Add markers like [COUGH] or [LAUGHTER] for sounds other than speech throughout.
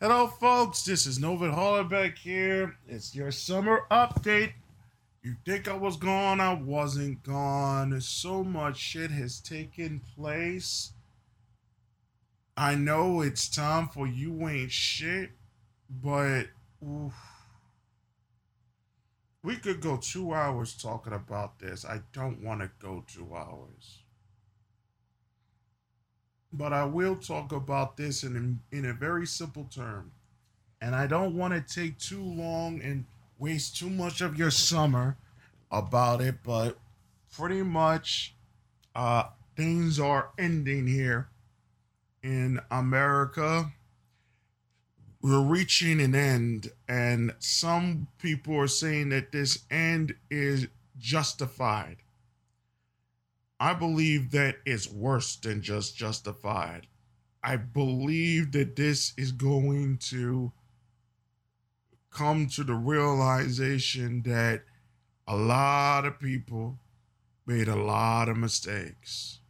Hello, folks. This is Novin Hollerbeck here. It's your summer update. You think I was gone? I wasn't gone. So much shit has taken place. I know it's time for you ain't shit, but oof. we could go two hours talking about this. I don't want to go two hours but I will talk about this in in a very simple term. And I don't want to take too long and waste too much of your summer about it, but pretty much uh, things are ending here in America. We're reaching an end, and some people are saying that this end is justified. I believe that it's worse than just justified. I believe that this is going to come to the realization that a lot of people made a lot of mistakes.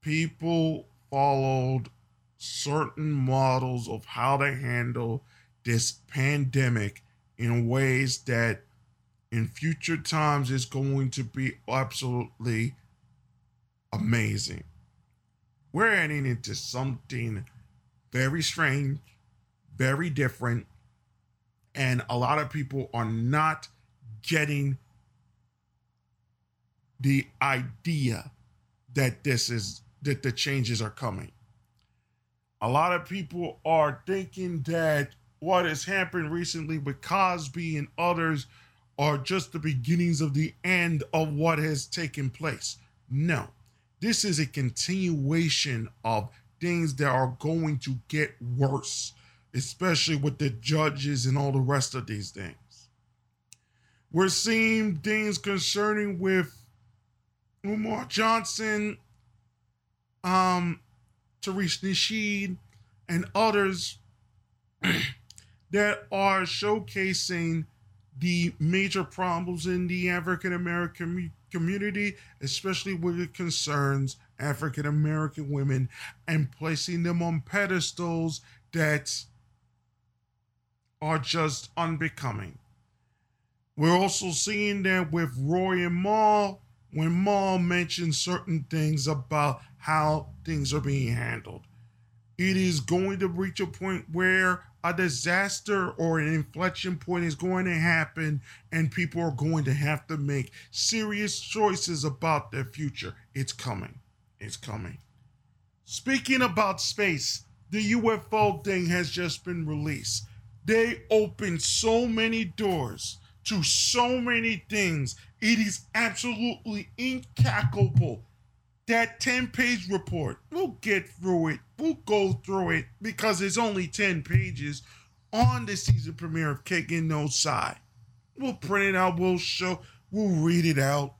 People followed certain models of how to handle this pandemic in ways that in future times is going to be absolutely amazing. We're heading into something very strange, very different, and a lot of people are not getting the idea that this is that the changes are coming. A lot of people are thinking that what has happened recently with Cosby and others are just the beginnings of the end of what has taken place. No, this is a continuation of things that are going to get worse, especially with the judges and all the rest of these things. We're seeing things concerning with Umar Johnson, um, Tariq Nasheed, and others [CLEARS THROAT] that are showcasing the major problems in the African American community, especially when it concerns African American women and placing them on pedestals that are just unbecoming. We're also seeing that with Roy and Mal when Mal mentions certain things about how things are being handled. It is going to reach a point where a disaster or an inflection point is going to happen and people are going to have to make serious choices about their future. It's coming. It's coming. Speaking about space, the UFO thing has just been released. They opened so many doors to so many things. It is absolutely incalculable that 10 page report. We'll get through it. We'll go through it because it's only 10 pages on the season premiere of Kicking No Side. We'll print it out. We'll show. We'll read it out.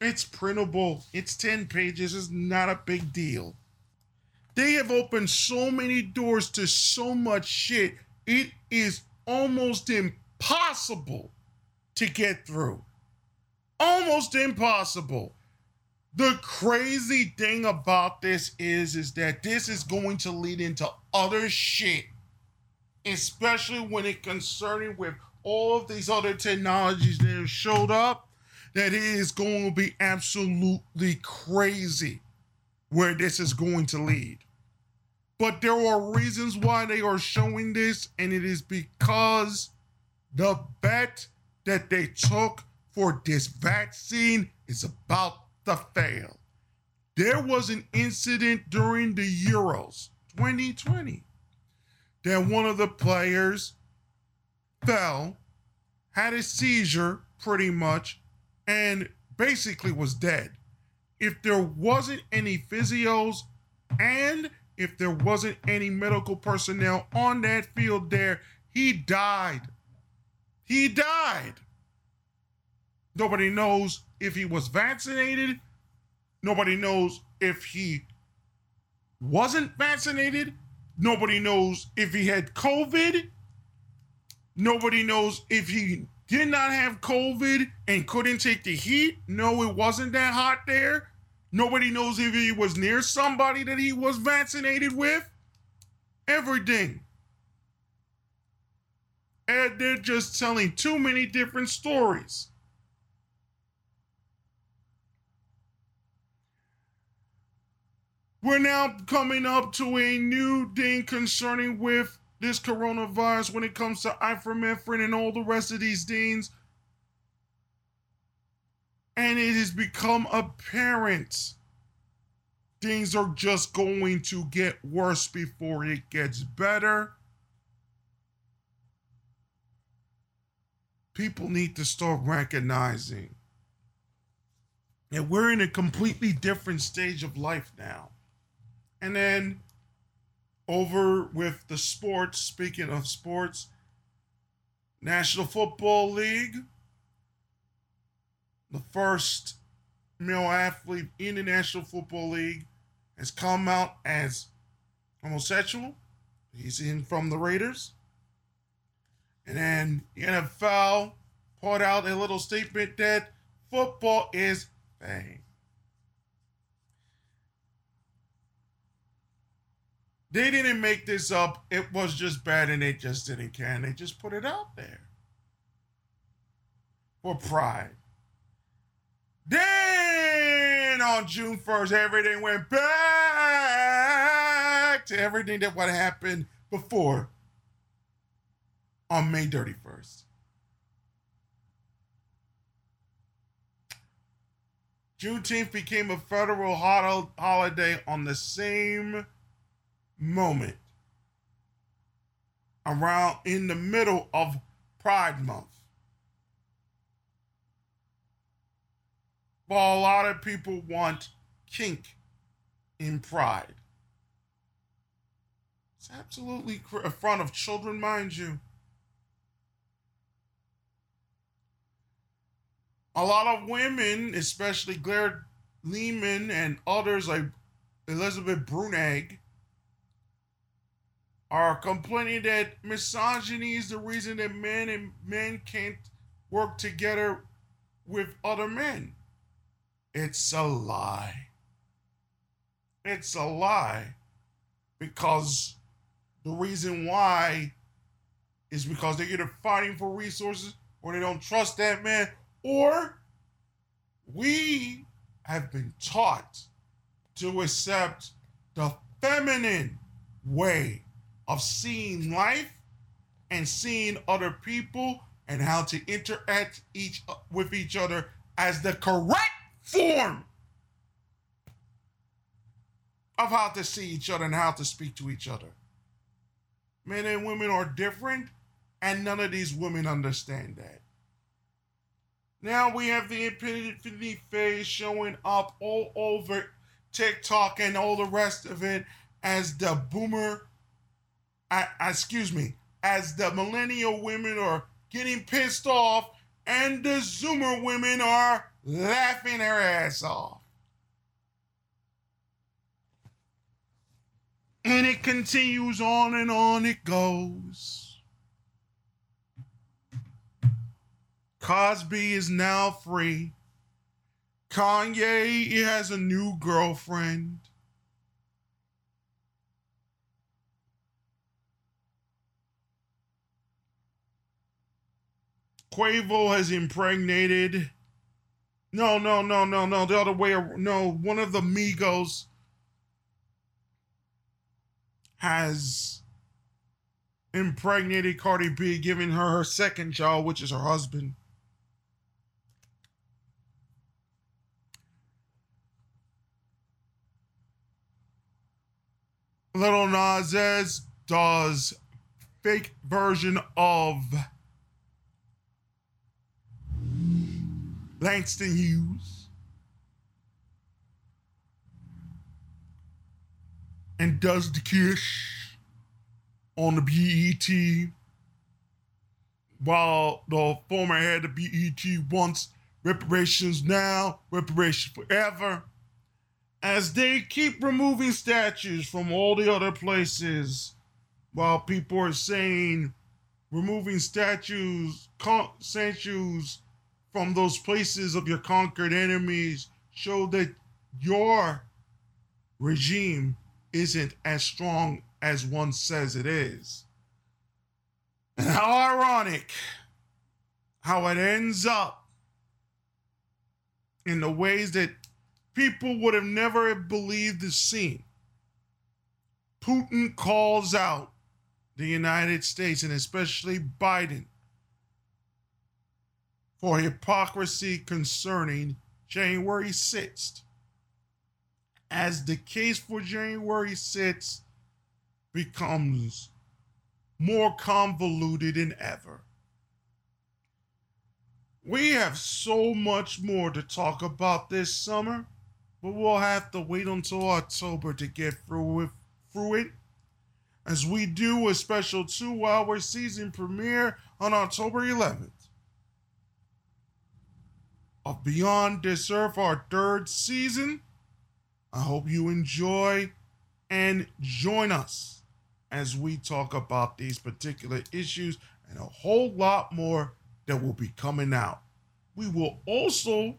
It's printable. It's 10 pages. It's not a big deal. They have opened so many doors to so much shit. It is almost impossible to get through. Almost impossible. The crazy thing about this is is that this is going to lead into other shit, especially when it concerning with all of these other technologies that have showed up. That it is going to be absolutely crazy where this is going to lead. But there are reasons why they are showing this, and it is because the bet that they took for this vaccine is about the fail. There was an incident during the Euros 2020 that one of the players fell, had a seizure pretty much, and basically was dead. If there wasn't any physios and if there wasn't any medical personnel on that field there, he died. He died. Nobody knows if he was vaccinated. Nobody knows if he wasn't vaccinated. Nobody knows if he had COVID. Nobody knows if he did not have COVID and couldn't take the heat. No, it wasn't that hot there. Nobody knows if he was near somebody that he was vaccinated with. Everything. they're, they're just telling too many different stories. We're now coming up to a new thing concerning with this coronavirus when it comes to ivermectin and all the rest of these things. And it has become apparent things are just going to get worse before it gets better. People need to start recognizing that we're in a completely different stage of life now. And then over with the sports, speaking of sports, National Football League, the first male athlete in the National Football League has come out as homosexual. He's in from the Raiders. And then the NFL put out a little statement that football is fame. They didn't make this up. It was just bad and they just didn't care. And they just put it out there for pride. Then on June 1st, everything went back to everything that what happened before on May 31st. Juneteenth became a federal holiday on the same moment around in the middle of Pride Month. Well, a lot of people want kink in Pride. It's absolutely in front of children, mind you. A lot of women, especially Claire Lehmann and others like Elizabeth Bruenig, are complaining that misogyny is the reason that men and men can't work together with other men. It's a lie. It's a lie because the reason why is because they're either fighting for resources or they don't trust that man, or we have been taught to accept the feminine way of seeing life and seeing other people and how to interact each with each other as the correct form of how to see each other and how to speak to each other. Men and women are different, and none of these women understand that. Now we have the infinity phase showing up all over TikTok and all the rest of it as the boomer I, excuse me, as the millennial women are getting pissed off and the Zoomer women are laughing their ass off. And it continues on and on it goes. Cosby is now free. Kanye has a new girlfriend. Quavo has impregnated. No, no, no, no, no. The other way. No, one of the Migos has impregnated Cardi B, giving her her second child, which is her husband. Lil Nas does fake version of Langston Hughes, and does the kiss on the BET while the former head of BET wants reparations now, reparations forever. As they keep removing statues from all the other places, while people are saying removing statues, statues from those places of your conquered enemies show that your regime isn't as strong as one says it is. And how ironic how it ends up in the ways that people would have never believed the scene. Putin calls out the United States and especially Biden for hypocrisy concerning January 6th. As the case for January 6th becomes more convoluted than ever. We have so much more to talk about this summer, but we'll have to wait until October to get through it, through it as we do a special two hour season premiere on October 11th of Beyond This Earth, our third season. I hope you enjoy and join us as we talk about these particular issues and a whole lot more that will be coming out. We will also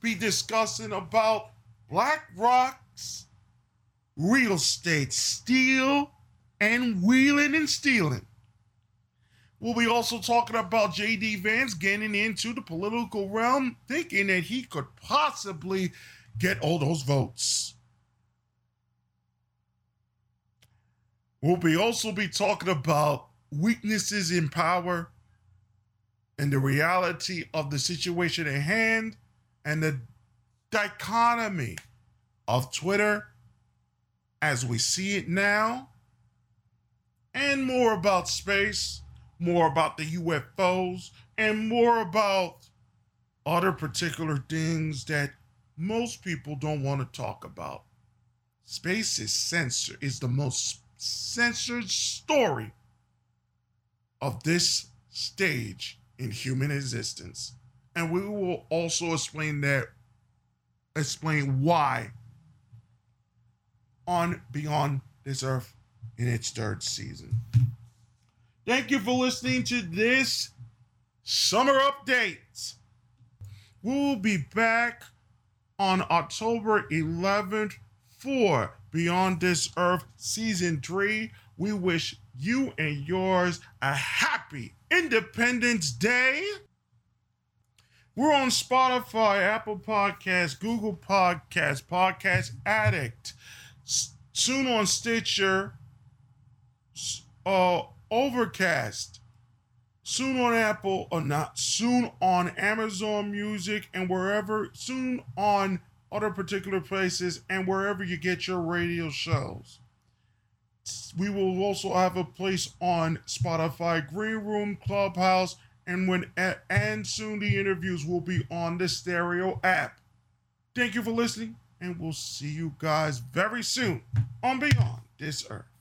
be discussing about BlackRock's real estate steal and wheeling and stealing. We'll be also talking about J.D. Vance getting into the political realm, thinking that he could possibly get all those votes. We'll be also be talking about weaknesses in power and the reality of the situation at hand and the dichotomy of Twitter as we see it now, and more about space, more about the UFOs, and more about other particular things that most people don't want to talk about. Space is censored is the most censored story of this stage in human existence. And we will also explain that, explain why on Beyond This Earth in its third season. Thank you for listening to this summer update. We'll be back on October 11th for Beyond This Earth Season 3. We wish you and yours a happy Independence Day. We're on Spotify, Apple Podcasts, Google Podcasts, Podcast Addict, soon on Stitcher, uh, Overcast, soon on Apple, or not soon on Amazon Music, and wherever, soon on other particular places, and wherever you get your radio shows. We will also have a place on Spotify, Green Room, Clubhouse, and when and soon the interviews will be on the Stereo app. Thank you for listening, and we'll see you guys very soon on Beyond This Earth.